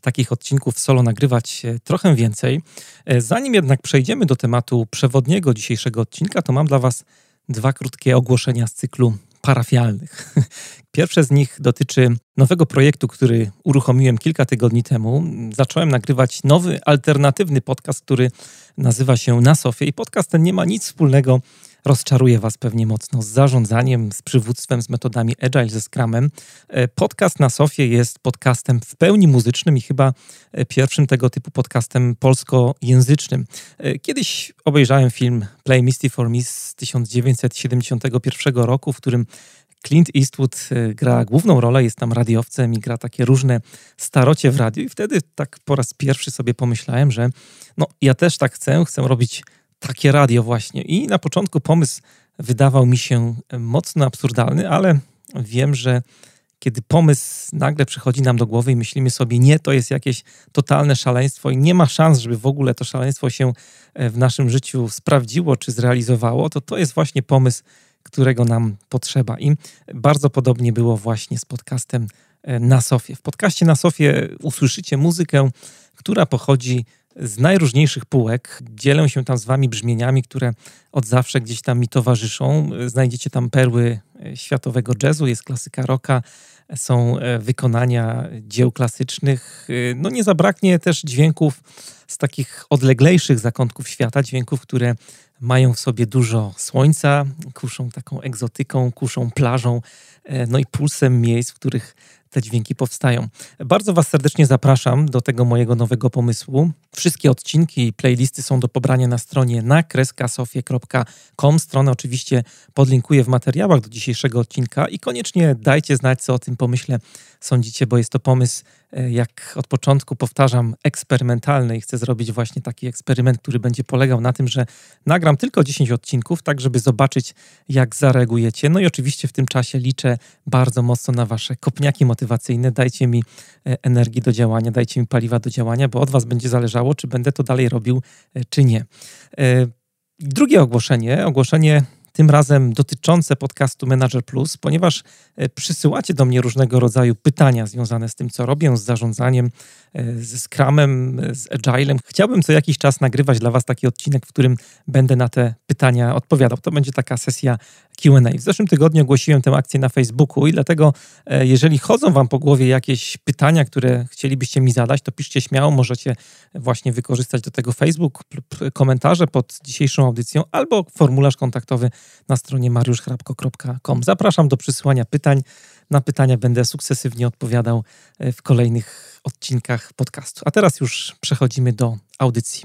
takich odcinków solo nagrywać e, trochę więcej. E, zanim jednak przejdziemy do tematu przewodniego dzisiejszego odcinka, to mam dla Was dwa krótkie ogłoszenia z cyklu parafialnych. Pierwsze z nich dotyczy nowego projektu, który uruchomiłem kilka tygodni temu. Zacząłem nagrywać nowy, alternatywny podcast, który nazywa się Na Sofie i podcast ten nie ma nic wspólnego rozczaruje Was pewnie mocno z zarządzaniem, z przywództwem, z metodami Agile, ze Scrumem. E, podcast na Sofie jest podcastem w pełni muzycznym i chyba e, pierwszym tego typu podcastem polskojęzycznym. E, kiedyś obejrzałem film Play Misty for Me z 1971 roku, w którym Clint Eastwood gra główną rolę, jest tam radiowcem i gra takie różne starocie w radiu i wtedy tak po raz pierwszy sobie pomyślałem, że no ja też tak chcę, chcę robić takie radio właśnie. I na początku pomysł wydawał mi się mocno absurdalny, ale wiem, że kiedy pomysł nagle przychodzi nam do głowy i myślimy sobie, nie, to jest jakieś totalne szaleństwo i nie ma szans, żeby w ogóle to szaleństwo się e, w naszym życiu sprawdziło czy zrealizowało, to to jest właśnie pomysł, którego nam potrzeba. I bardzo podobnie było właśnie z podcastem e, na Sofie. W podcaście na Sofie usłyszycie muzykę, która pochodzi z najróżniejszych półek. Dzielę się tam z wami brzmieniami, które od zawsze gdzieś tam mi towarzyszą. Znajdziecie tam perły e, światowego jazzu, jest klasyka rocka, są e, wykonania dzieł klasycznych. E, no nie zabraknie też dźwięków z takich odleglejszych zakątków świata, dźwięków, które mają w sobie dużo słońca, kuszą taką egzotyką, kuszą plażą, no i pulsem miejsc, w których te dźwięki powstają. Bardzo Was serdecznie zapraszam do tego mojego nowego pomysłu. Wszystkie odcinki i playlisty są do pobrania na stronie nakreskasofie.com. Stronę oczywiście podlinkuję w materiałach do dzisiejszego odcinka i koniecznie dajcie znać, co o tym pomyśle sądzicie, bo jest to pomysł, jak od początku powtarzam, eksperymentalny i chcę zrobić właśnie taki eksperyment, który będzie polegał na tym, że nagram tylko 10 odcinków, tak żeby zobaczyć, jak zareagujecie. No i oczywiście w tym czasie liczę bardzo mocno na Wasze kopniaki motywacyjne. Dajcie mi e, energii do działania, dajcie mi paliwa do działania, bo od Was będzie zależało, czy będę to dalej robił, e, czy nie. Drugie ogłoszenie, ogłoszenie tym razem dotyczące podcastu Manager Plus, ponieważ e, przysyłacie do mnie różnego rodzaju pytania związane z tym, co robię, z zarządzaniem, e, ze Scrumem, e, z Agilem. Chciałbym co jakiś czas nagrywać dla Was taki odcinek, w którym będę na te pytania odpowiadał. To będzie taka sesja QA. W zeszłym tygodniu ogłosiłem tę akcję na Facebooku i dlatego, jeżeli chodzą Wam po głowie jakieś pytania, które chcielibyście mi zadać, to piszcie śmiało. Możecie właśnie wykorzystać do tego Facebook lub komentarze pod dzisiejszą audycją albo formularz kontaktowy na stronie mariuszchrapko.com. Zapraszam do przysłania pytań. Na pytania będę sukcesywnie odpowiadał e, w kolejnych odcinkach podcastu. A teraz już przechodzimy do audycji.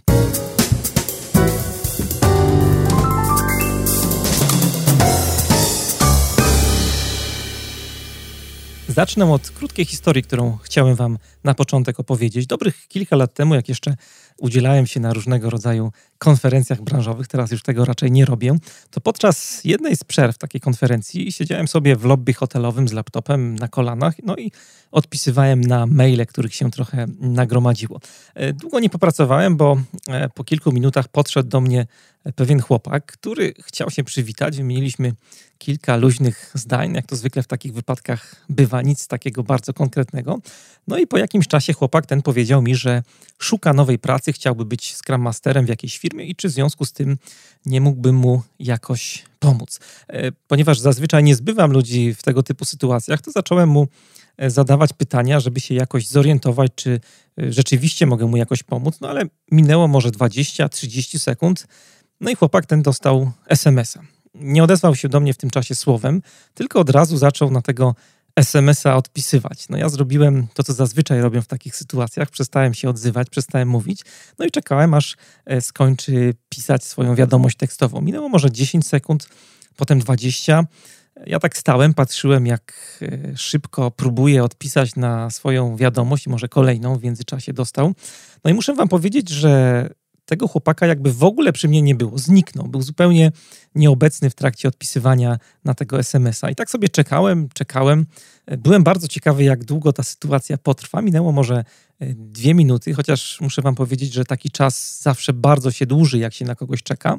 Zacznę od krótkiej historii, którą chciałem Wam na początek opowiedzieć. Dobrych kilka lat temu, jak jeszcze udzielałem się na różnego rodzaju konferencjach branżowych, teraz już tego raczej nie robię, to podczas jednej z przerw takiej konferencji siedziałem sobie w lobby hotelowym z laptopem na kolanach, no i odpisywałem na maile, których się trochę nagromadziło. E, długo nie popracowałem, bo e, po kilku minutach podszedł do mnie pewien chłopak, który chciał się przywitać. Wymieniliśmy kilka luźnych zdań, jak to zwykle w takich wypadkach bywa, nic takiego bardzo konkretnego. No i po jakimś czasie chłopak ten powiedział mi, że szuka nowej pracy, chciałby być Scrum Masterem w jakiejś firmie i czy w związku z tym nie mógłbym mu jakoś pomóc. E, ponieważ zazwyczaj nie zbywam ludzi w tego typu sytuacjach, to zacząłem mu e, zadawać pytania, żeby się jakoś zorientować, czy e, rzeczywiście mogę mu jakoś pomóc. No ale minęło może 20-30 sekund, no i chłopak ten dostał SMS-a. Nie odezwał się do mnie w tym czasie słowem, tylko od razu zaczął na tego SMS-a odpisywać. No ja zrobiłem to, co zazwyczaj robię w takich sytuacjach. Przestałem się odzywać, przestałem mówić. No i czekałem, aż e, skończy pisać swoją wiadomość tekstową. Minęło może 10 sekund, potem 20. Ja tak stałem, patrzyłem, jak e, szybko próbuje odpisać na swoją wiadomość może kolejną w międzyczasie dostał. No i muszę wam powiedzieć, że tego chłopaka jakby w ogóle przy mnie nie było. Zniknął. Był zupełnie nieobecny w trakcie odpisywania na tego SMS-a. I tak sobie czekałem, czekałem. Byłem bardzo ciekawy, jak długo ta sytuacja potrwa. Minęło może e, dwie minuty, chociaż muszę wam powiedzieć, że taki czas zawsze bardzo się dłuży, jak się na kogoś czeka.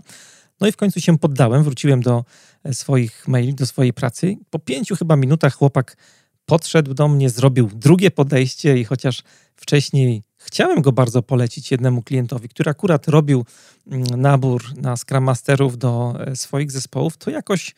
No i w końcu się poddałem, wróciłem do e, swoich maili, do swojej pracy. Po pięciu chyba minutach chłopak podszedł do mnie, zrobił drugie podejście i chociaż wcześniej chciałem go bardzo polecić jednemu klientowi, który akurat robił mm, nabór na Scrum Masterów do e, swoich zespołów, to jakoś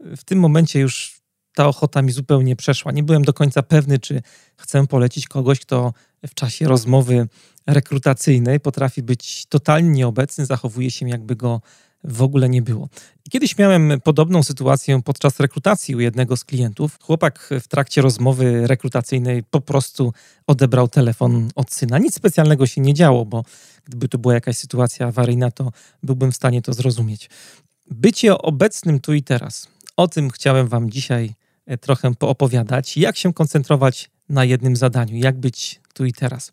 w tym momencie już ta ochota mi zupełnie przeszła. Nie byłem do końca pewny, czy chcę polecić kogoś, kto w czasie rozmowy rekrutacyjnej potrafi być totalnie nieobecny, zachowuje się jakby go w ogóle nie było. Kiedyś miałem podobną sytuację podczas rekrutacji u jednego z klientów. Chłopak w trakcie rozmowy rekrutacyjnej po prostu odebrał telefon od syna. Nic specjalnego się nie działo, bo gdyby to była jakaś sytuacja awaryjna, to byłbym w stanie to zrozumieć. Bycie obecnym tu i teraz. O tym chciałem Wam dzisiaj e, trochę poopowiadać. Jak się koncentrować na jednym zadaniu, jak być tu i teraz.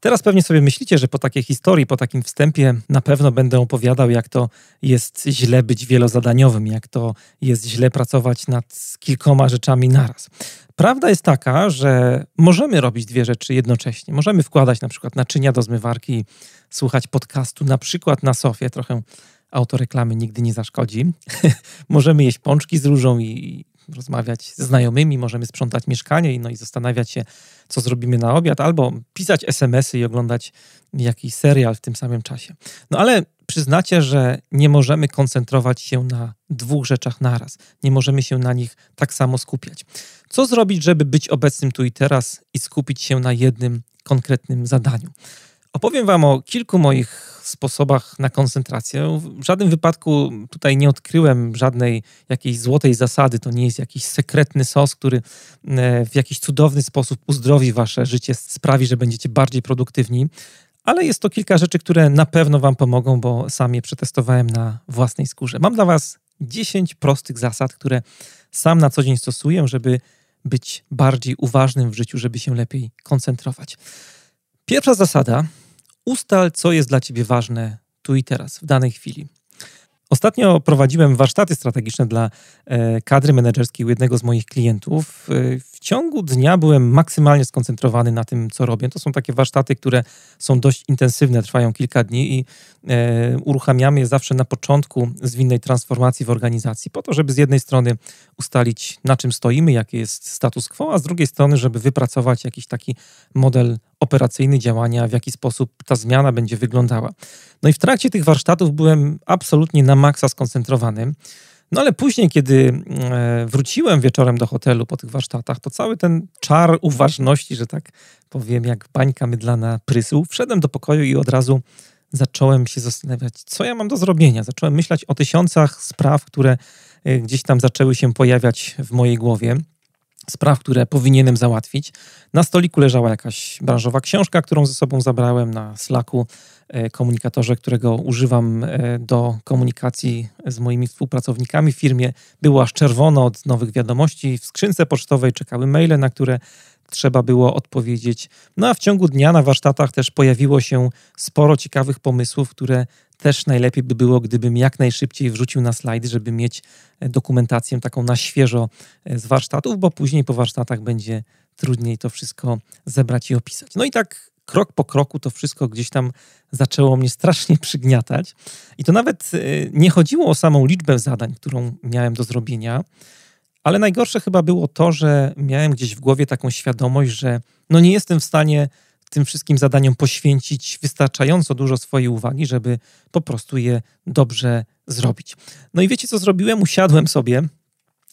Teraz pewnie sobie myślicie, że po takiej historii, po takim wstępie na pewno będę opowiadał, jak to jest źle być wielozadaniowym, jak to jest źle pracować nad kilkoma rzeczami naraz. Prawda jest taka, że możemy robić dwie rzeczy jednocześnie. Możemy wkładać na przykład naczynia do zmywarki, słuchać podcastu na przykład na sofie, trochę autoreklamy nigdy nie zaszkodzi. możemy jeść pączki z różą i rozmawiać ze znajomymi, możemy sprzątać mieszkanie no i zastanawiać się, co zrobimy na obiad, albo pisać SMS-y i oglądać jakiś serial w tym samym czasie. No ale przyznacie, że nie możemy koncentrować się na dwóch rzeczach naraz. Nie możemy się na nich tak samo skupiać. Co zrobić, żeby być obecnym tu i teraz i skupić się na jednym konkretnym zadaniu? Opowiem Wam o kilku moich sposobach na koncentrację. W żadnym wypadku tutaj nie odkryłem żadnej jakiejś złotej zasady. To nie jest jakiś sekretny sos, który e, w jakiś cudowny sposób uzdrowi Wasze życie, sprawi, że będziecie bardziej produktywni. Ale jest to kilka rzeczy, które na pewno Wam pomogą, bo sam je przetestowałem na własnej skórze. Mam dla Was 10 prostych zasad, które sam na co dzień stosuję, żeby być bardziej uważnym w życiu, żeby się lepiej koncentrować. Pierwsza zasada ustal, co jest dla ciebie ważne tu i teraz, w danej chwili. Ostatnio prowadziłem warsztaty strategiczne dla e, kadry menedżerskiej u jednego z moich klientów. Ciągu dnia byłem maksymalnie skoncentrowany na tym, co robię. To są takie warsztaty, które są dość intensywne, trwają kilka dni i e, uruchamiamy je zawsze na początku zwinnej transformacji w organizacji, po to, żeby z jednej strony ustalić, na czym stoimy, jaki jest status quo, a z drugiej strony, żeby wypracować jakiś taki model operacyjny działania, w jaki sposób ta zmiana będzie wyglądała. No i w trakcie tych warsztatów byłem absolutnie na maksa skoncentrowany. No ale później, kiedy e, wróciłem wieczorem do hotelu po tych warsztatach, to cały ten czar uważności, że tak powiem, jak bańka mydlana prysł, wszedłem do pokoju i od razu zacząłem się zastanawiać, co ja mam do zrobienia. Zacząłem myśleć o tysiącach spraw, które e, gdzieś tam zaczęły się pojawiać w mojej głowie spraw, które powinienem załatwić. Na stoliku leżała jakaś branżowa książka, którą ze sobą zabrałem na Slacku, e, komunikatorze, którego używam e, do komunikacji z moimi współpracownikami w firmie. Było aż czerwono od nowych wiadomości. W skrzynce pocztowej czekały maile, na które trzeba było odpowiedzieć. No a w ciągu dnia na warsztatach też pojawiło się sporo ciekawych pomysłów, które też najlepiej by było, gdybym jak najszybciej wrzucił na slajdy, żeby mieć e, dokumentację taką na świeżo e, z warsztatów, bo później po warsztatach będzie trudniej to wszystko zebrać i opisać. No i tak krok po kroku to wszystko gdzieś tam zaczęło mnie strasznie przygniatać. I to nawet e, nie chodziło o samą liczbę zadań, którą miałem do zrobienia, ale najgorsze chyba było to, że miałem gdzieś w głowie taką świadomość, że no nie jestem w stanie tym wszystkim zadaniom poświęcić wystarczająco dużo swojej uwagi, żeby po prostu je dobrze zrobić. No i wiecie, co zrobiłem? Usiadłem sobie,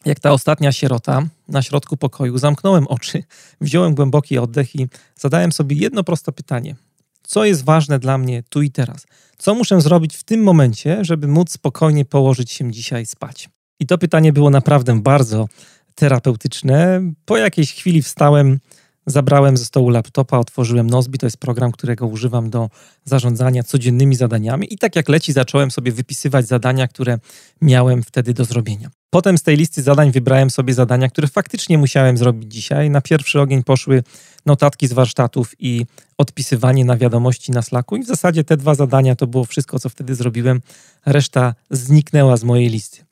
jak ta ostatnia sierota, na środku pokoju, zamknąłem oczy, wziąłem głęboki oddech i zadałem sobie jedno proste pytanie. Co jest ważne dla mnie tu i teraz? Co muszę zrobić w tym momencie, żeby móc spokojnie położyć się dzisiaj spać? I to pytanie było naprawdę bardzo terapeutyczne. Po jakiejś chwili wstałem, Zabrałem ze stołu laptopa, otworzyłem Nozbi, to jest program, którego używam do zarządzania codziennymi zadaniami i tak jak leci zacząłem sobie wypisywać zadania, które miałem wtedy do zrobienia. Potem z tej listy zadań wybrałem sobie zadania, które faktycznie musiałem zrobić dzisiaj. Na pierwszy ogień poszły notatki z warsztatów i odpisywanie na wiadomości na Slacku i w zasadzie te dwa zadania to było wszystko, co wtedy zrobiłem. Reszta zniknęła z mojej listy.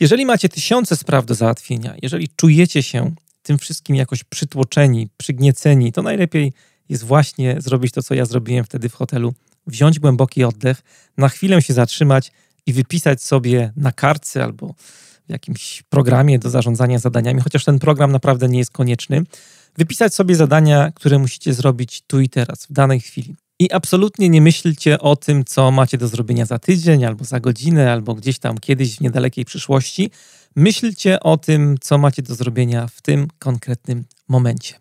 Jeżeli macie tysiące spraw do załatwienia, jeżeli czujecie się tym wszystkim jakoś przytłoczeni, przygnieceni, to najlepiej jest właśnie zrobić to, co ja zrobiłem wtedy w hotelu. Wziąć głęboki oddech, na chwilę się zatrzymać i wypisać sobie na kartce albo w jakimś programie do zarządzania zadaniami, chociaż ten program naprawdę nie jest konieczny. Wypisać sobie zadania, które musicie zrobić tu i teraz, w danej chwili. I absolutnie nie myślcie o tym, co macie do zrobienia za tydzień, albo za godzinę, albo gdzieś tam kiedyś w niedalekiej przyszłości. Myślcie o tym, co macie do zrobienia w tym konkretnym momencie.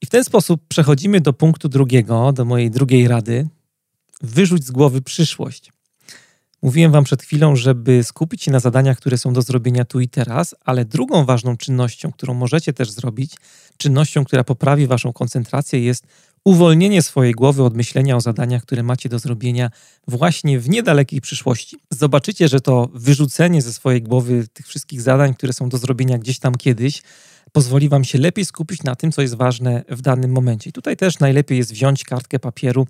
I w ten sposób przechodzimy do punktu drugiego, do mojej drugiej rady. Wyrzuć z głowy przyszłość. Mówiłem Wam przed chwilą, żeby skupić się na zadaniach, które są do zrobienia tu i teraz, ale drugą ważną czynnością, którą możecie też zrobić, czynnością, która poprawi Waszą koncentrację, jest uwolnienie swojej głowy od myślenia o zadaniach, które macie do zrobienia właśnie w niedalekiej przyszłości. Zobaczycie, że to wyrzucenie ze swojej głowy tych wszystkich zadań, które są do zrobienia gdzieś tam kiedyś, pozwoli Wam się lepiej skupić na tym, co jest ważne w danym momencie. I tutaj też najlepiej jest wziąć kartkę papieru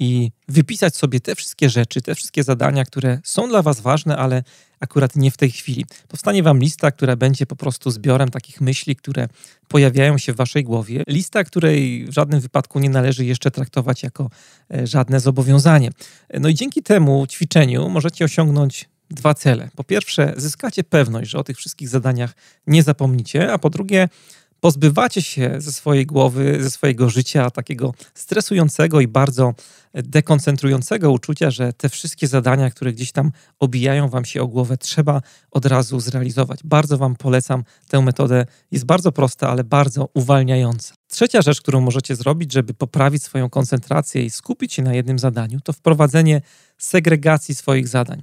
i wypisać sobie te wszystkie rzeczy, te wszystkie zadania, które są dla Was ważne, ale akurat nie w tej chwili. Powstanie Wam lista, która będzie po prostu zbiorem takich myśli, które pojawiają się w Waszej głowie. Lista, której w żadnym wypadku nie należy jeszcze traktować jako e, żadne zobowiązanie. No i dzięki temu ćwiczeniu możecie osiągnąć dwa cele. Po pierwsze, zyskacie pewność, że o tych wszystkich zadaniach nie zapomnicie, a po drugie, pozbywacie się ze swojej głowy, ze swojego życia takiego stresującego i bardzo dekoncentrującego uczucia, że te wszystkie zadania, które gdzieś tam obijają wam się o głowę, trzeba od razu zrealizować. Bardzo wam polecam tę metodę. Jest bardzo prosta, ale bardzo uwalniająca. Trzecia rzecz, którą możecie zrobić, żeby poprawić swoją koncentrację i skupić się na jednym zadaniu, to wprowadzenie segregacji swoich zadań.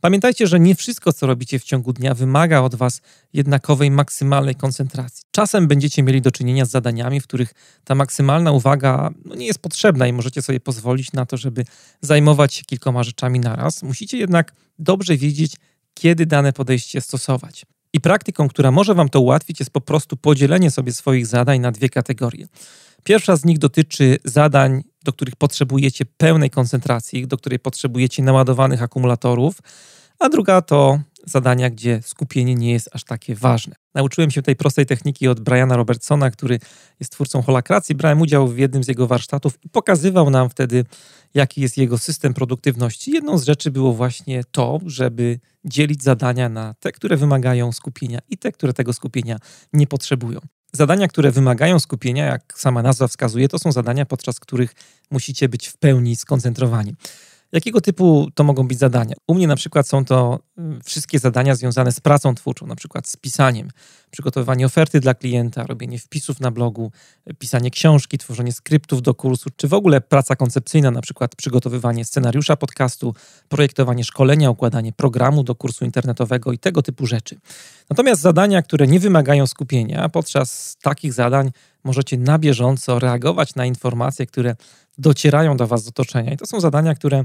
Pamiętajcie, że nie wszystko, co robicie w ciągu dnia, wymaga od Was jednakowej, maksymalnej koncentracji. Czasem będziecie mieli do czynienia z zadaniami, w których ta maksymalna uwaga no, nie jest potrzebna i możecie sobie pozwolić na to, żeby zajmować się kilkoma rzeczami naraz. Musicie jednak dobrze wiedzieć, kiedy dane podejście stosować. I praktyką, która może Wam to ułatwić, jest po prostu podzielenie sobie swoich zadań na dwie kategorie. Pierwsza z nich dotyczy zadań, do których potrzebujecie pełnej koncentracji, do której potrzebujecie naładowanych akumulatorów, a druga to zadania, gdzie skupienie nie jest aż takie ważne. Nauczyłem się tej prostej techniki od Briana Robertsona, który jest twórcą holakracji. Brałem udział w jednym z jego warsztatów i pokazywał nam wtedy, jaki jest jego system produktywności. Jedną z rzeczy było właśnie to, żeby dzielić zadania na te, które wymagają skupienia i te, które tego skupienia nie potrzebują. Zadania, które wymagają skupienia, jak sama nazwa wskazuje, to są zadania, podczas których musicie być w pełni skoncentrowani. Jakiego typu to mogą być zadania? U mnie na przykład są to mm, wszystkie zadania związane z pracą twórczą, na przykład z pisaniem, przygotowywanie oferty dla klienta, robienie wpisów na blogu, pisanie książki, tworzenie skryptów do kursu, czy w ogóle praca koncepcyjna, na przykład przygotowywanie scenariusza podcastu, projektowanie szkolenia, układanie programu do kursu internetowego i tego typu rzeczy. Natomiast zadania, które nie wymagają skupienia, podczas takich zadań możecie na bieżąco reagować na informacje, które docierają do Was z otoczenia. I to są zadania, które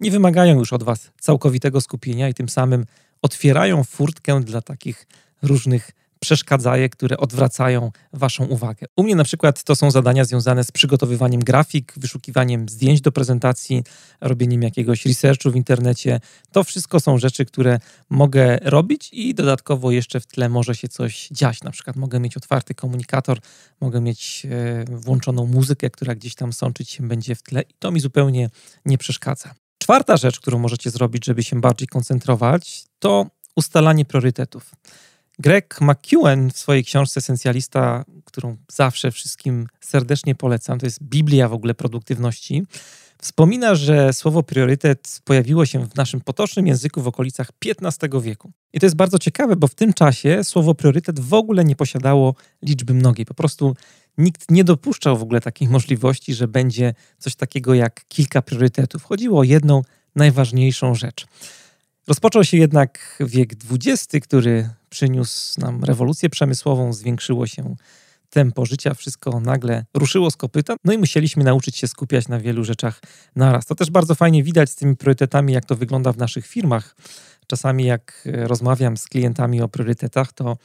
nie wymagają już od Was całkowitego skupienia i tym samym otwierają furtkę dla takich różnych przeszkadzajek, które odwracają Waszą uwagę. U mnie na przykład to są zadania związane z przygotowywaniem grafik, wyszukiwaniem zdjęć do prezentacji, robieniem jakiegoś researchu w internecie. To wszystko są rzeczy, które mogę robić i dodatkowo jeszcze w tle może się coś dziać. Na przykład mogę mieć otwarty komunikator, mogę mieć e, włączoną muzykę, która gdzieś tam sączyć się będzie w tle i to mi zupełnie nie przeszkadza. Czwarta rzecz, którą możecie zrobić, żeby się bardziej koncentrować, to ustalanie priorytetów. Greg McEwen w swojej książce Esencjalista, którą zawsze wszystkim serdecznie polecam, to jest Biblia w ogóle produktywności, wspomina, że słowo priorytet pojawiło się w naszym potocznym języku w okolicach XV wieku. I to jest bardzo ciekawe, bo w tym czasie słowo priorytet w ogóle nie posiadało liczby mnogiej. Po prostu nikt nie dopuszczał w ogóle takiej możliwości, że będzie coś takiego jak kilka priorytetów. Chodziło o jedną najważniejszą rzecz. Rozpoczął się jednak wiek XX, który przyniósł nam rewolucję przemysłową, zwiększyło się tempo życia, wszystko nagle ruszyło z kopyta, no i musieliśmy nauczyć się skupiać na wielu rzeczach naraz. To też bardzo fajnie widać z tymi priorytetami, jak to wygląda w naszych firmach. Czasami jak rozmawiam z klientami o priorytetach, to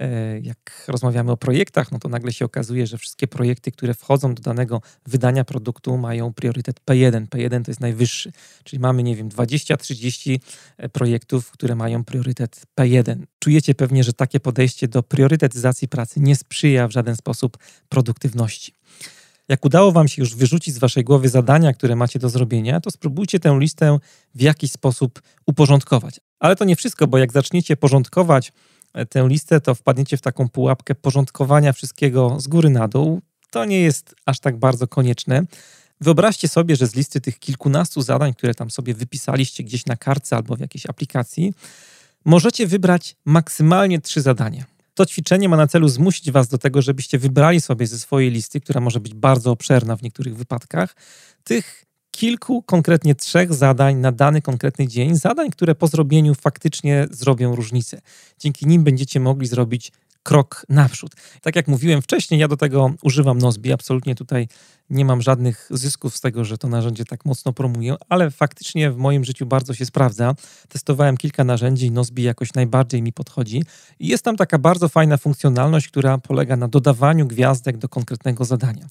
E, jak rozmawiamy o projektach, no to nagle się okazuje, że wszystkie projekty, które wchodzą do danego wydania produktu, mają priorytet P1. P1 to jest najwyższy, czyli mamy, nie wiem, 20-30 e, projektów, które mają priorytet P1. Czujecie pewnie, że takie podejście do priorytetyzacji pracy nie sprzyja w żaden sposób produktywności. Jak udało Wam się już wyrzucić z Waszej głowy zadania, które macie do zrobienia, to spróbujcie tę listę w jakiś sposób uporządkować. Ale to nie wszystko, bo jak zaczniecie porządkować tę listę, to wpadniecie w taką pułapkę porządkowania wszystkiego z góry na dół. To nie jest aż tak bardzo konieczne. Wyobraźcie sobie, że z listy tych kilkunastu zadań, które tam sobie wypisaliście gdzieś na kartce albo w jakiejś aplikacji, możecie wybrać maksymalnie trzy zadania. To ćwiczenie ma na celu zmusić Was do tego, żebyście wybrali sobie ze swojej listy, która może być bardzo obszerna w niektórych wypadkach, tych kilku, konkretnie trzech zadań na dany konkretny dzień, zadań, które po zrobieniu faktycznie zrobią różnicę. Dzięki nim będziecie mogli zrobić krok naprzód. Tak jak mówiłem wcześniej, ja do tego używam Nozbi. Absolutnie tutaj nie mam żadnych zysków z tego, że to narzędzie tak mocno promuję, ale faktycznie w moim życiu bardzo się sprawdza. Testowałem kilka narzędzi Nozbi jakoś najbardziej mi podchodzi. I jest tam taka bardzo fajna funkcjonalność, która polega na dodawaniu gwiazdek do konkretnego zadania.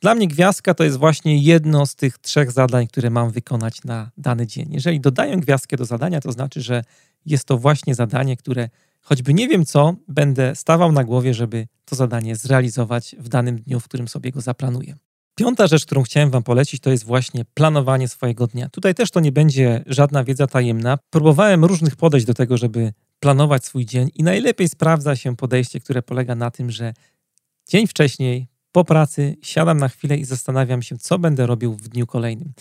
Dla mnie gwiazdka to jest właśnie jedno z tych trzech zadań, które mam wykonać na dany dzień. Jeżeli dodaję gwiazdkę do zadania, to znaczy, że jest to właśnie zadanie, które choćby nie wiem co, będę stawał na głowie, żeby to zadanie zrealizować w danym dniu, w którym sobie go zaplanuję. Piąta rzecz, którą chciałem Wam polecić, to jest właśnie planowanie swojego dnia. Tutaj też to nie będzie żadna wiedza tajemna. Próbowałem różnych podejść do tego, żeby planować swój dzień i najlepiej sprawdza się podejście, które polega na tym, że dzień wcześniej po pracy siadam na chwilę i zastanawiam się, co będę robił w dniu kolejnym.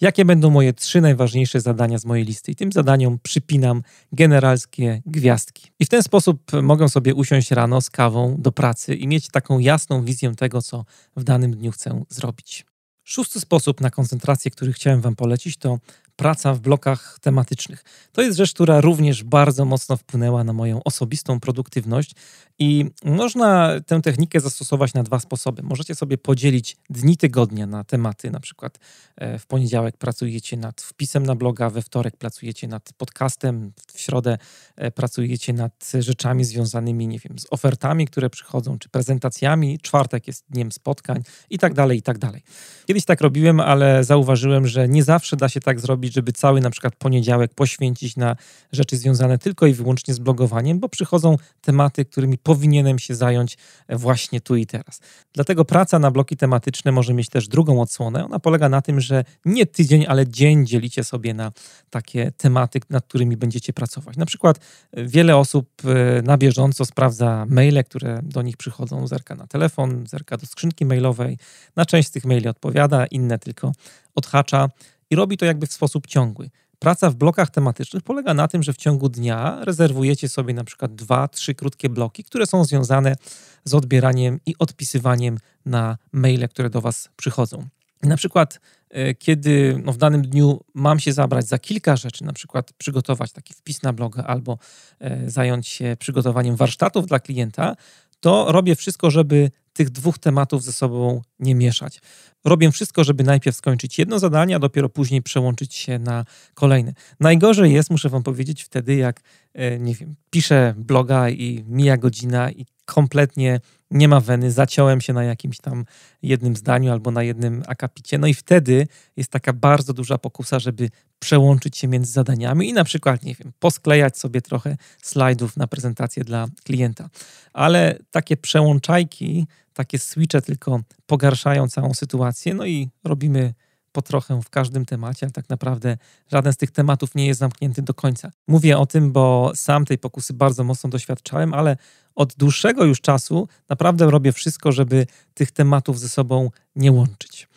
Jakie będą moje trzy najważniejsze zadania z mojej listy? I tym zadaniom przypinam generalskie gwiazdki. I w ten sposób mogę sobie usiąść rano z kawą do pracy i mieć taką jasną wizję tego, co w danym dniu chcę zrobić. Szósty sposób na koncentrację, który chciałem Wam polecić, to praca w blokach tematycznych. To jest rzecz, która również bardzo mocno wpłynęła na moją osobistą produktywność i można tę technikę zastosować na dwa sposoby. Możecie sobie podzielić dni tygodnia na tematy, na przykład e, w poniedziałek pracujecie nad wpisem na bloga, we wtorek pracujecie nad podcastem, w środę e, pracujecie nad rzeczami związanymi, nie wiem, z ofertami, które przychodzą, czy prezentacjami, czwartek jest dniem spotkań i tak dalej, i tak dalej. Kiedyś tak robiłem, ale zauważyłem, że nie zawsze da się tak zrobić, żeby cały na przykład poniedziałek poświęcić na rzeczy związane tylko i wyłącznie z blogowaniem, bo przychodzą tematy, którymi powinienem się zająć właśnie tu i teraz. Dlatego praca na bloki tematyczne może mieć też drugą odsłonę. Ona polega na tym, że nie tydzień, ale dzień dzielicie sobie na takie tematy, nad którymi będziecie pracować. Na przykład wiele osób e, na bieżąco sprawdza maile, które do nich przychodzą, zerka na telefon, zerka do skrzynki mailowej. Na część z tych maili odpowiada, inne tylko odhacza i robi to jakby w sposób ciągły. Praca w blokach tematycznych polega na tym, że w ciągu dnia rezerwujecie sobie na przykład dwa, trzy krótkie bloki, które są związane z odbieraniem i odpisywaniem na maile, które do Was przychodzą. Na przykład, e, kiedy no, w danym dniu mam się zabrać za kilka rzeczy, na przykład przygotować taki wpis na bloga albo e, zająć się przygotowaniem warsztatów dla klienta, to robię wszystko, żeby tych dwóch tematów ze sobą nie mieszać. Robię wszystko, żeby najpierw skończyć jedno zadanie, a dopiero później przełączyć się na kolejne. Najgorzej jest, muszę Wam powiedzieć, wtedy jak, e, nie wiem, piszę bloga i mija godzina i kompletnie nie ma weny, zaciąłem się na jakimś tam jednym zdaniu albo na jednym akapicie. No i wtedy jest taka bardzo duża pokusa, żeby przełączyć się między zadaniami i na przykład, nie wiem, posklejać sobie trochę slajdów na prezentację dla klienta. Ale takie przełączajki, takie switche tylko pogarszają całą sytuację, no i robimy po trochę w każdym temacie, ale tak naprawdę żaden z tych tematów nie jest zamknięty do końca. Mówię o tym, bo sam tej pokusy bardzo mocno doświadczałem, ale od dłuższego już czasu naprawdę robię wszystko, żeby tych tematów ze sobą nie łączyć.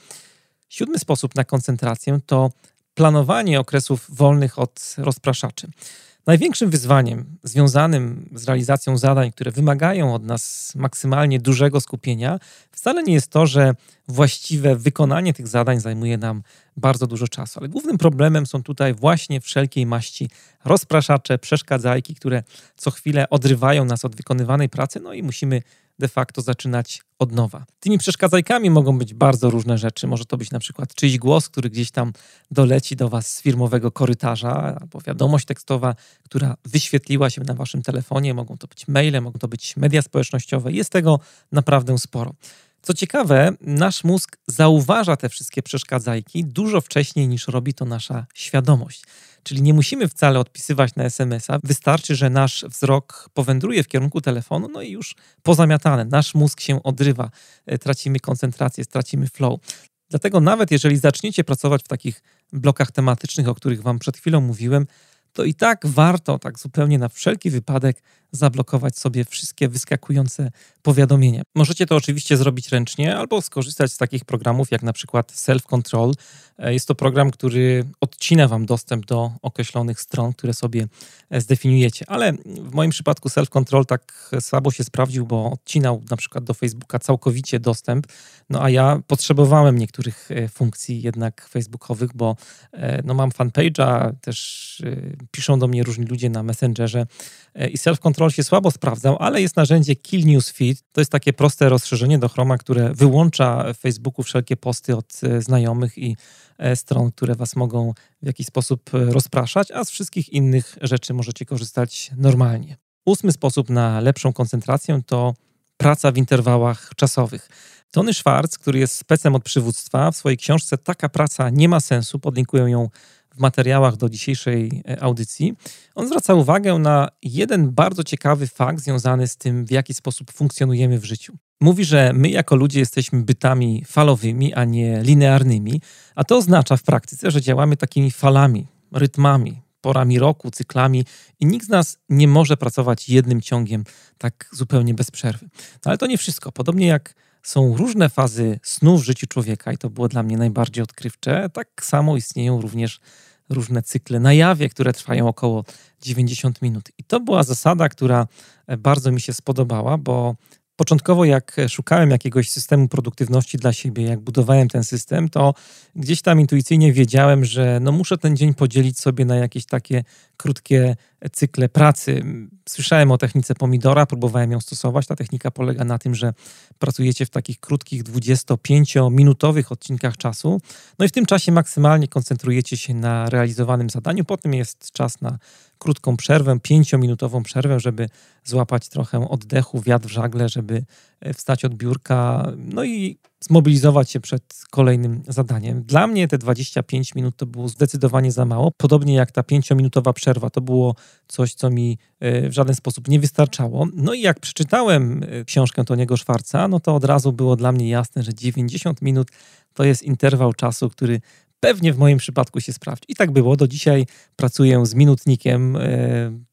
Siódmy sposób na koncentrację to planowanie okresów wolnych od rozpraszaczy. Największym wyzwaniem związanym z realizacją zadań, które wymagają od nas maksymalnie dużego skupienia, wcale nie jest to, że właściwe wykonanie tych zadań zajmuje nam bardzo dużo czasu. Ale głównym problemem są tutaj właśnie wszelkiej maści rozpraszacze, przeszkadzajki, które co chwilę odrywają nas od wykonywanej pracy, no i musimy de facto zaczynać od nowa. Tymi przeszkadzajkami mogą być bardzo różne rzeczy. Może to być na przykład czyjś głos, który gdzieś tam doleci do Was z firmowego korytarza, albo wiadomość tekstowa, która wyświetliła się na Waszym telefonie. Mogą to być maile, mogą to być media społecznościowe. Jest tego naprawdę sporo. Co ciekawe, nasz mózg zauważa te wszystkie przeszkadzajki dużo wcześniej niż robi to nasza świadomość. Czyli nie musimy wcale odpisywać na SMS-a, wystarczy, że nasz wzrok powędruje w kierunku telefonu, no i już pozamiatane. Nasz mózg się odrywa, e, tracimy koncentrację, stracimy flow. Dlatego nawet jeżeli zaczniecie pracować w takich blokach tematycznych, o których Wam przed chwilą mówiłem, to i tak warto, tak zupełnie na wszelki wypadek, zablokować sobie wszystkie wyskakujące powiadomienia. Możecie to oczywiście zrobić ręcznie albo skorzystać z takich programów jak na przykład Self Control. E, jest to program, który odcina Wam dostęp do określonych stron, które sobie e, zdefiniujecie. Ale w moim przypadku Self Control tak słabo się sprawdził, bo odcinał na przykład do Facebooka całkowicie dostęp. No a ja potrzebowałem niektórych e, funkcji jednak facebookowych, bo no, mam fanpage'a, też piszą do mnie różni ludzie na Messengerze i Self Control Control się słabo sprawdzał, ale jest narzędzie Kill News Feed. To jest takie proste rozszerzenie do Chroma, które wyłącza w Facebooku wszelkie posty od e, znajomych i e, stron, które was mogą w jakiś sposób e, rozpraszać, a z wszystkich innych rzeczy możecie korzystać normalnie. Ósmy sposób na lepszą koncentrację to praca w interwałach czasowych. Tony Schwartz, który jest specem od przywództwa, w swojej książce Taka praca nie ma sensu, podlinkuję ją w materiałach do dzisiejszej e, audycji, on zwraca uwagę na jeden bardzo ciekawy fakt związany z tym, w jaki sposób funkcjonujemy w życiu. Mówi, że my jako ludzie jesteśmy bytami falowymi, a nie linearnymi, a to oznacza w praktyce, że działamy takimi falami, rytmami, porami roku, cyklami i nikt z nas nie może pracować jednym ciągiem tak zupełnie bez przerwy. No ale to nie wszystko. Podobnie jak są różne fazy snu w życiu człowieka i to było dla mnie najbardziej odkrywcze, tak samo istnieją również różne cykle na jawie, które trwają około 90 minut. I to była zasada, która bardzo mi się spodobała, bo Początkowo, jak szukałem jakiegoś systemu produktywności dla siebie, jak budowałem ten system, to gdzieś tam intuicyjnie wiedziałem, że no muszę ten dzień podzielić sobie na jakieś takie krótkie cykle pracy. Słyszałem o technice pomidora, próbowałem ją stosować. Ta technika polega na tym, że pracujecie w takich krótkich 25-minutowych odcinkach czasu. No i w tym czasie maksymalnie koncentrujecie się na realizowanym zadaniu. Potem jest czas na krótką przerwę, pięciominutową przerwę, żeby złapać trochę oddechu, wiatr w żagle, żeby e, wstać od biurka, no i zmobilizować się przed kolejnym zadaniem. Dla mnie te 25 minut to było zdecydowanie za mało. Podobnie jak ta pięciominutowa przerwa, to było coś, co mi e, w żaden sposób nie wystarczało. No i jak przeczytałem e, książkę Toniego Szwarca, no to od razu było dla mnie jasne, że 90 minut to jest interwał czasu, który pewnie w moim przypadku się sprawdzi. I tak było. Do dzisiaj pracuję z minutnikiem. E,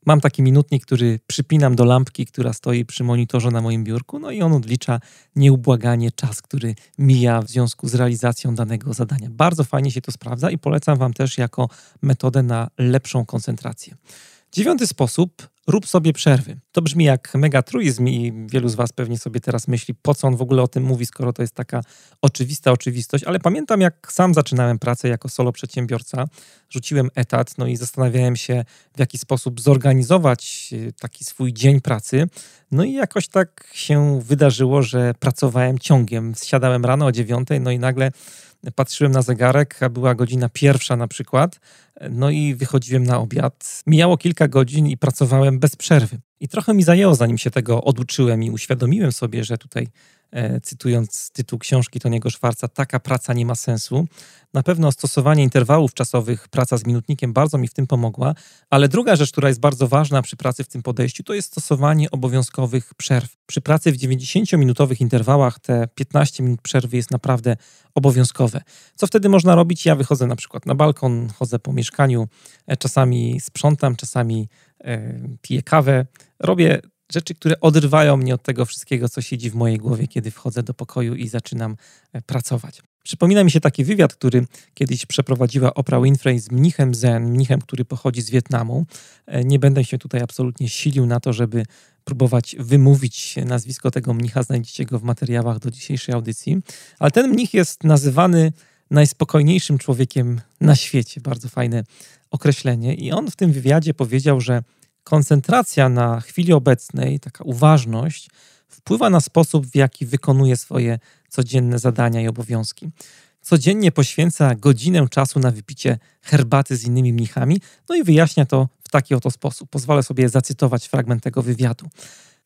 mam taki minutnik, który przypinam do lampki, która stoi przy monitorze na moim biurku, no i on odlicza nieubłaganie czas, który mija w związku z realizacją danego zadania. Bardzo fajnie się to sprawdza i polecam Wam też jako metodę na lepszą koncentrację. Dziewiąty sposób, rób sobie przerwy. To brzmi jak megatruizm i wielu z Was pewnie sobie teraz myśli, po co on w ogóle o tym mówi, skoro to jest taka oczywista oczywistość, ale pamiętam jak sam zaczynałem pracę jako solo przedsiębiorca, rzuciłem etat, no i zastanawiałem się w jaki sposób zorganizować e, taki swój dzień pracy, no i jakoś tak się wydarzyło, że pracowałem ciągiem. Siadałem rano o dziewiątej, no i nagle patrzyłem na zegarek, a była godzina pierwsza na przykład, no i wychodziłem na obiad. Mijało kilka godzin i pracowałem bez przerwy. I trochę mi zajęło, zanim się tego oduczyłem i uświadomiłem sobie, że tutaj cytując tytuł książki Toniego Szwarca, taka praca nie ma sensu. Na pewno stosowanie interwałów czasowych, praca z minutnikiem bardzo mi w tym pomogła, ale druga rzecz, która jest bardzo ważna przy pracy w tym podejściu, to jest stosowanie obowiązkowych przerw. Przy pracy w 90-minutowych interwałach te 15 minut przerwy jest naprawdę obowiązkowe. Co wtedy można robić? Ja wychodzę na przykład na balkon, chodzę po mieszkaniu, e, czasami sprzątam, czasami e, piję kawę. Robię rzeczy, które odrywają mnie od tego wszystkiego, co siedzi w mojej głowie, kiedy wchodzę do pokoju i zaczynam e, pracować. Przypomina mi się taki wywiad, który kiedyś przeprowadziła Oprah Winfrey z mnichem Zen, mnichem, który pochodzi z Wietnamu. E, nie będę się tutaj absolutnie silił na to, żeby próbować wymówić nazwisko tego mnicha, znajdziecie go w materiałach do dzisiejszej audycji. Ale ten mnich jest nazywany najspokojniejszym człowiekiem na świecie. Bardzo fajne określenie. I on w tym wywiadzie powiedział, że koncentracja na chwili obecnej, taka uważność, wpływa na sposób, w jaki wykonuje swoje codzienne zadania i obowiązki. Codziennie poświęca godzinę czasu na wypicie herbaty z innymi mnichami, no i wyjaśnia to w taki oto sposób. Pozwolę sobie zacytować fragment tego wywiadu.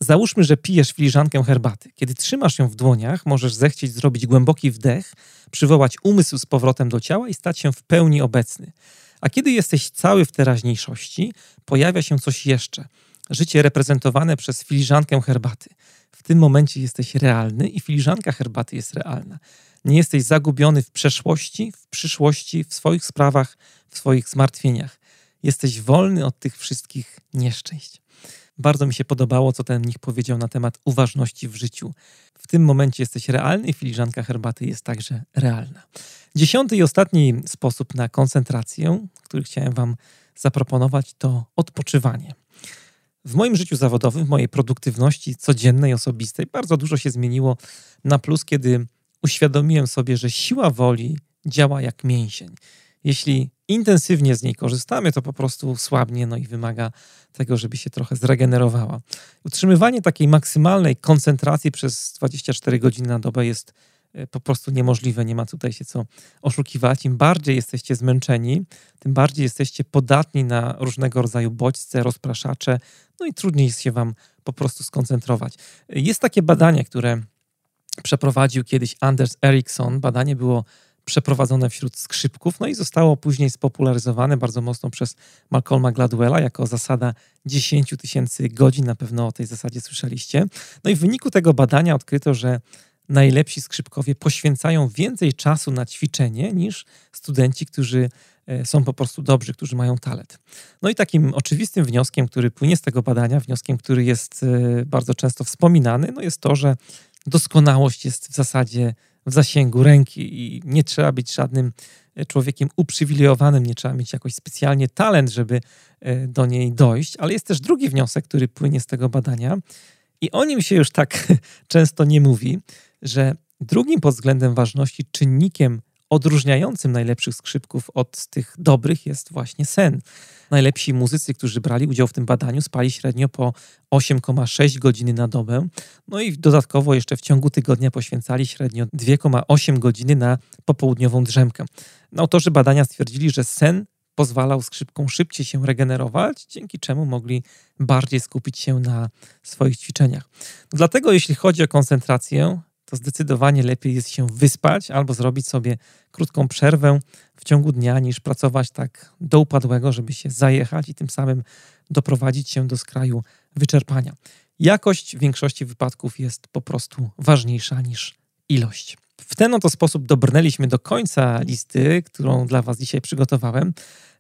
Załóżmy, że pijesz filiżankę herbaty. Kiedy trzymasz ją w dłoniach, możesz zechcieć zrobić głęboki wdech, przywołać umysł z powrotem do ciała i stać się w pełni obecny. A kiedy jesteś cały w teraźniejszości, pojawia się coś jeszcze. Życie reprezentowane przez filiżankę herbaty. W tym momencie jesteś realny i filiżanka herbaty jest realna. Nie jesteś zagubiony w przeszłości, w przyszłości, w swoich sprawach, w swoich zmartwieniach. Jesteś wolny od tych wszystkich nieszczęść. Bardzo mi się podobało, co ten mnich powiedział na temat uważności w życiu. W tym momencie jesteś realny i filiżanka herbaty jest także realna. Dziesiąty i ostatni sposób na koncentrację, który chciałem Wam zaproponować, to odpoczywanie. W moim życiu zawodowym, w mojej produktywności codziennej, osobistej, bardzo dużo się zmieniło na plus, kiedy uświadomiłem sobie, że siła woli działa jak mięsień. Jeśli intensywnie z niej korzystamy, to po prostu słabnie no i wymaga tego, żeby się trochę zregenerowała. Utrzymywanie takiej maksymalnej koncentracji przez 24 godziny na dobę jest e, po prostu niemożliwe, nie ma tutaj się co oszukiwać. Im bardziej jesteście zmęczeni, tym bardziej jesteście podatni na różnego rodzaju bodźce, rozpraszacze, no i trudniej jest się wam po prostu skoncentrować. Jest takie badanie, które przeprowadził kiedyś Anders Ericsson. Badanie było przeprowadzone wśród skrzypków, no i zostało później spopularyzowane bardzo mocno przez Malcolma Gladwella jako zasada 10 tysięcy godzin. Na pewno o tej zasadzie słyszeliście. No i w wyniku tego badania odkryto, że najlepsi skrzypkowie poświęcają więcej czasu na ćwiczenie niż studenci, którzy e, są po prostu dobrzy, którzy mają talent. No i takim oczywistym wnioskiem, który płynie z tego badania, wnioskiem, który jest e, bardzo często wspominany, no jest to, że doskonałość jest w zasadzie w zasięgu ręki i nie trzeba być żadnym e, człowiekiem uprzywilejowanym, nie trzeba mieć jakoś specjalnie talent, żeby e, do niej dojść, ale jest też drugi wniosek, który płynie z tego badania i o nim się już tak często nie mówi, że drugim pod względem ważności czynnikiem odróżniającym najlepszych skrzypków od tych dobrych jest właśnie sen. Najlepsi muzycy, którzy brali udział w tym badaniu, spali średnio po 8,6 godziny na dobę. No i dodatkowo jeszcze w ciągu tygodnia poświęcali średnio 2,8 godziny na popołudniową drzemkę. No, autorzy badania stwierdzili, że sen pozwalał skrzypkom szybciej się regenerować, dzięki czemu mogli bardziej skupić się na swoich ćwiczeniach. Dlatego, jeśli chodzi o koncentrację, to zdecydowanie lepiej jest się wyspać albo zrobić sobie krótką przerwę w ciągu dnia, niż pracować tak do upadłego, żeby się zajechać i tym samym doprowadzić się do skraju wyczerpania. Jakość w większości wypadków jest po prostu ważniejsza niż ilość. W ten oto sposób dobrnęliśmy do końca listy, którą dla Was dzisiaj przygotowałem.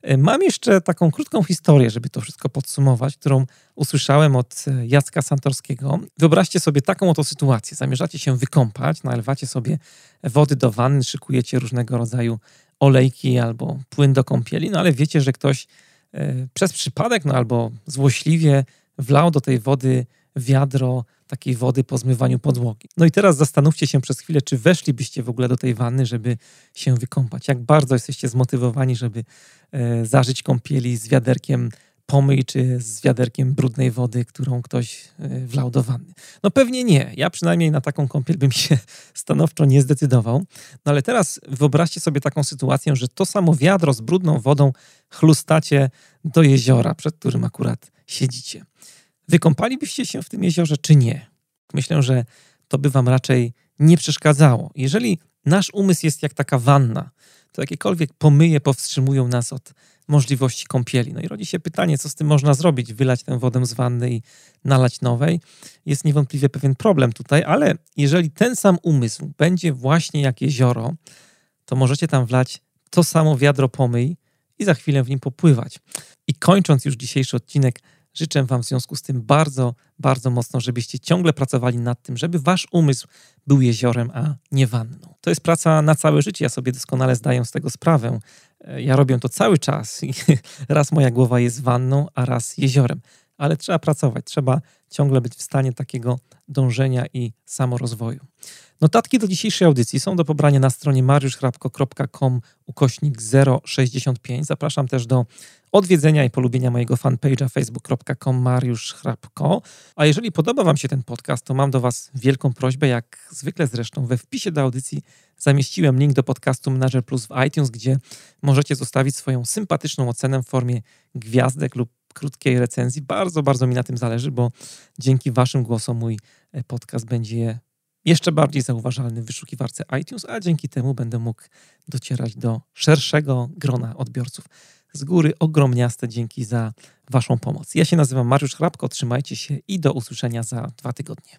E, mam jeszcze taką krótką historię, żeby to wszystko podsumować, którą usłyszałem od e, Jacka Santorskiego. Wyobraźcie sobie taką oto sytuację. Zamierzacie się wykąpać, nalewacie sobie wody do wanny, szykujecie różnego rodzaju olejki albo płyn do kąpieli, no ale wiecie, że ktoś e, przez przypadek no albo złośliwie wlał do tej wody wiadro takiej wody po zmywaniu podłogi. No i teraz zastanówcie się przez chwilę, czy weszlibyście w ogóle do tej wanny, żeby się wykąpać. Jak bardzo jesteście zmotywowani, żeby e, zażyć kąpieli z wiaderkiem pomyj czy z wiaderkiem brudnej wody, którą ktoś e, wlał do wanny. No pewnie nie. Ja przynajmniej na taką kąpiel bym się stanowczo nie zdecydował. No ale teraz wyobraźcie sobie taką sytuację, że to samo wiadro z brudną wodą chlustacie do jeziora, przed którym akurat siedzicie. Wykąpalibyście się w tym jeziorze, czy nie? Myślę, że to by wam raczej nie przeszkadzało. Jeżeli nasz umysł jest jak taka wanna, to jakiekolwiek pomyje powstrzymują nas od możliwości kąpieli. No i rodzi się pytanie, co z tym można zrobić? Wylać tę wodę z wanny i nalać nowej? Jest niewątpliwie pewien problem tutaj, ale jeżeli ten sam umysł będzie właśnie jak jezioro, to możecie tam wlać to samo wiadro pomyj i za chwilę w nim popływać. I kończąc już dzisiejszy odcinek, Życzę Wam w związku z tym bardzo, bardzo mocno, żebyście ciągle pracowali nad tym, żeby Wasz umysł był jeziorem, a nie wanną. To jest praca na całe życie, ja sobie doskonale zdaję z tego sprawę. E, ja robię to cały czas i raz moja głowa jest wanną, a raz jeziorem. Ale trzeba pracować, trzeba ciągle być w stanie takiego dążenia i samorozwoju. Notatki do dzisiejszej audycji są do pobrania na stronie mariuszchrapko.com ukośnik 065. Zapraszam też do odwiedzenia i polubienia mojego fanpage'a facebook.com Mariusz Hrabko. A jeżeli podoba Wam się ten podcast, to mam do Was wielką prośbę, jak zwykle zresztą we wpisie do audycji zamieściłem link do podcastu Manager Plus w iTunes, gdzie możecie zostawić swoją sympatyczną ocenę w formie gwiazdek lub krótkiej recenzji. Bardzo, bardzo mi na tym zależy, bo dzięki Waszym głosom mój e, podcast będzie jeszcze bardziej zauważalny w wyszukiwarce iTunes, a dzięki temu będę mógł docierać do szerszego grona odbiorców. Z góry ogromniaste dzięki za Waszą pomoc. Ja się nazywam Mariusz Hrabko, trzymajcie się i do usłyszenia za dwa tygodnie.